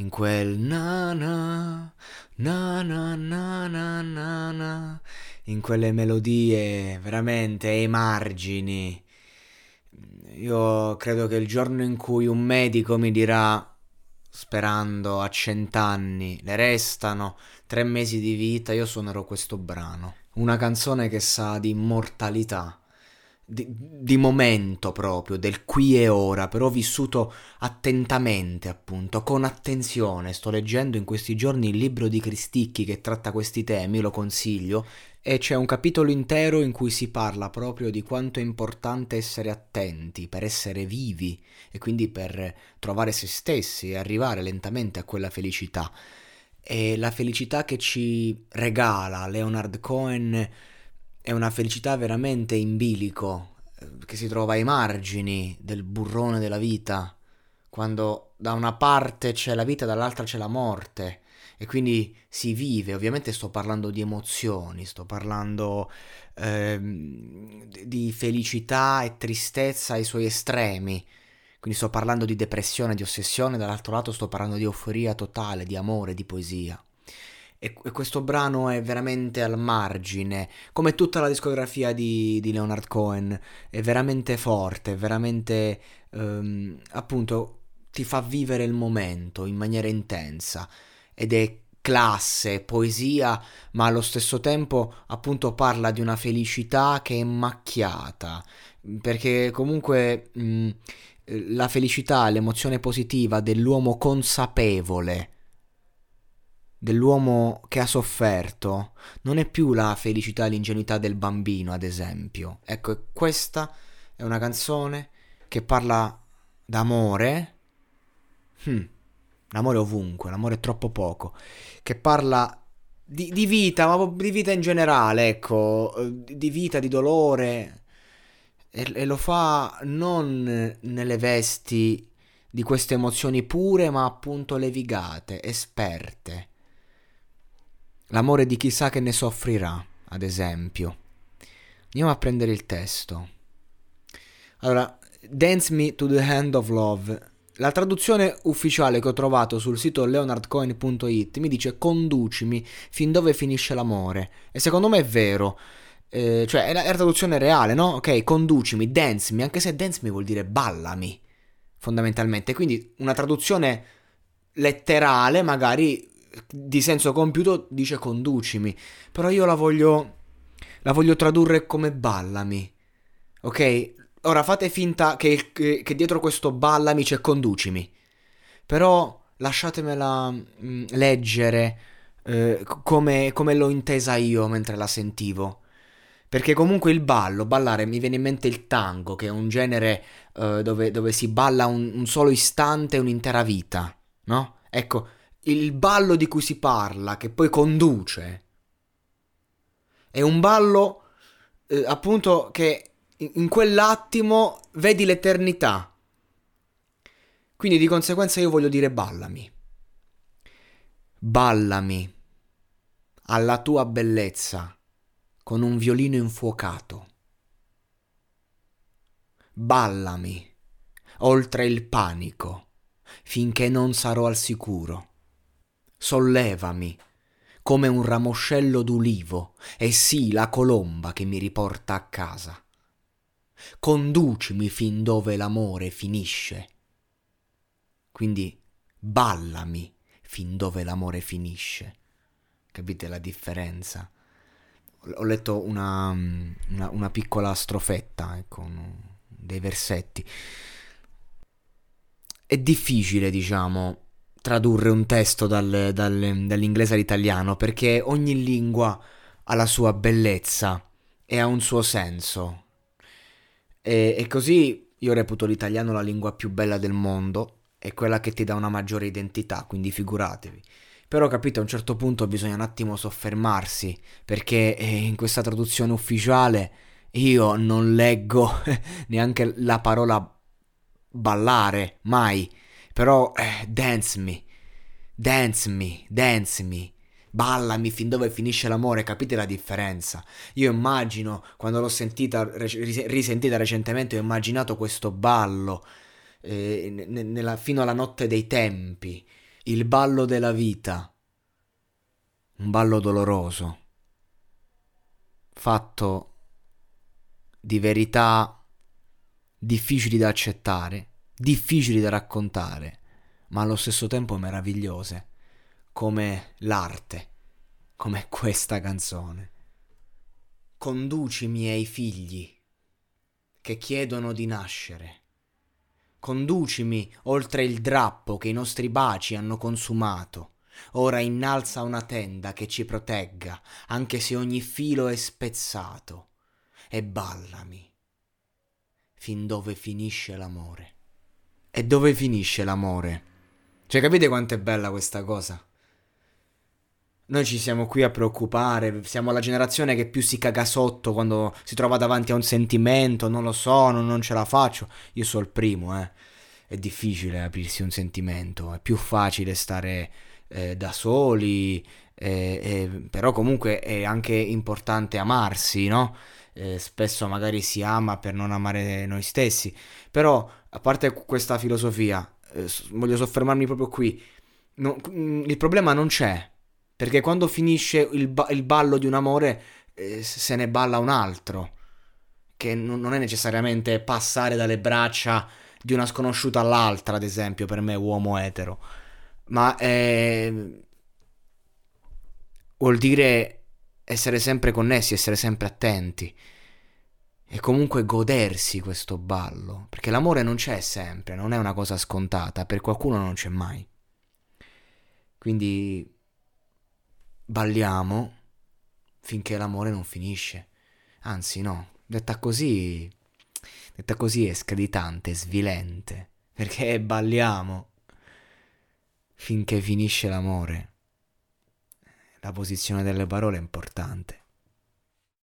in quel na na, na na na na na na, in quelle melodie veramente ai margini. Io credo che il giorno in cui un medico mi dirà, sperando a cent'anni, le restano tre mesi di vita, io suonerò questo brano. Una canzone che sa di immortalità di, di, momento proprio, del qui e ora, però vissuto attentamente, appunto, con attenzione. Sto leggendo in questi giorni il libro di Cristicchi che tratta questi temi, lo consiglio, e c'è un capitolo intero in cui si parla proprio di quanto è importante essere attenti per essere vivi e quindi per trovare se stessi e arrivare lentamente a quella felicità. E la felicità che ci regala Leonard Cohen è una felicità veramente in bilico, eh, che si trova ai margini del burrone della vita, quando da una parte c'è la vita, dall'altra c'è la morte, e quindi si vive, ovviamente sto parlando di emozioni, sto parlando eh, di felicità e tristezza ai suoi estremi, quindi sto parlando di depressione, di ossessione, dall'altro lato sto parlando di euforia totale, di amore, di poesia. E, e, questo brano è veramente al margine, come tutta la discografia di, di Leonard Cohen, è veramente forte, veramente um, appunto ti fa vivere il momento in maniera intensa. Ed è classe, poesia, ma allo stesso tempo appunto parla di una felicità che è macchiata, perché comunque mh, la felicità, l'emozione positiva dell'uomo consapevole dell'uomo che ha sofferto non è più la felicità e l'ingenuità del bambino, ad esempio. Ecco, questa è una canzone che parla d'amore. Hmm, l'amore ovunque, l'amore è troppo poco. Che parla di, di vita, ma di vita in generale, ecco, di vita, di dolore. E, e lo fa non nelle vesti di queste emozioni pure, ma appunto levigate, esperte L'amore di chissà che ne soffrirà, ad esempio. Andiamo a prendere il testo. Allora, Dance Me to the Hand of Love. La traduzione ufficiale che ho trovato sul sito leonardcoin.it mi dice conducimi fin dove finisce l'amore. E secondo me è vero. Eh, cioè, è la, è la traduzione reale, no? Ok, conducimi, dance me, anche se dance me vuol dire ballami, fondamentalmente. Quindi una traduzione letterale magari di senso compiuto dice conducimi, però io la voglio la voglio tradurre come ballami. Ok? Ora fate finta che, che, che dietro questo ballami c'è conducimi. Però lasciatemela mh, mm, leggere eh, come, come l'ho intesa io mentre la sentivo. Perché comunque il ballo, ballare, mi viene in mente il tango, che è un genere uh, dove, dove, si balla un, un, solo istante, un'intera vita, no? Ecco, il ballo di cui si parla, che poi conduce, è un ballo eh, appunto che in quell'attimo vedi l'eternità. Quindi di conseguenza io voglio dire ballami. Ballami alla tua bellezza con un violino infuocato. Ballami oltre il panico finché non sarò al sicuro sollevami come un ramoscello d'ulivo, e sì la colomba che mi riporta a casa. Conducimi fin dove l'amore finisce. Quindi ballami fin dove l'amore finisce. Capite la differenza? Ho letto una, una, una piccola strofetta, ecco, dei versetti. è difficile, diciamo, tradurre un testo dal, dal, dall'inglese all'italiano perché ogni lingua ha la sua bellezza e ha un suo senso. E, e così io reputo l'italiano la lingua più bella del mondo e quella che ti dà una maggiore identità, quindi figuratevi. Però capite, a un certo punto bisogna un attimo soffermarsi, perché eh, in questa traduzione ufficiale io non leggo neanche la parola ballare, mai. Però eh, dance me, dance me, dance me. Ballami fin dove finisce l'amore, capite la differenza? Io immagino, quando l'ho sentita, risentita recentemente, ho immaginato questo ballo eh, nella, fino alla notte dei tempi, il ballo della vita, un ballo doloroso, fatto di verità difficili da accettare, difficili da raccontare, ma allo stesso tempo meravigliose, come l'arte, come questa canzone. Conduci i miei figli che chiedono di nascere Conducimi oltre il drappo che i nostri baci hanno consumato. Ora innalza una tenda che ci protegga, anche se ogni filo è spezzato. E ballami. Fin dove finisce l'amore. E dove finisce l'amore? Cioè, capite quanto è bella questa cosa? Noi ci siamo qui a preoccupare, siamo la generazione che più si caga sotto quando si trova davanti a un sentimento, non lo so, non, non ce la faccio. Io sono il primo, eh. È difficile aprirsi un sentimento, è più facile stare eh, da soli, eh, eh, però comunque è anche importante amarsi, no? Eh, spesso magari si ama per non amare noi stessi, però a parte questa filosofia, eh, voglio soffermarmi proprio qui, no, il problema non c'è perché quando finisce il, ba- il ballo di un amore eh, se ne balla un altro. Che n- non è necessariamente passare dalle braccia di una sconosciuta all'altra, ad esempio, per me uomo etero. Ma eh, vuol dire essere sempre connessi, essere sempre attenti. E comunque godersi questo ballo. Perché l'amore non c'è sempre, non è una cosa scontata, per qualcuno non c'è mai. Quindi balliamo finché l'amore non finisce. Anzi, no, detta così, detta così è screditante, svilente, perché balliamo finché finisce l'amore. La posizione delle parole è importante.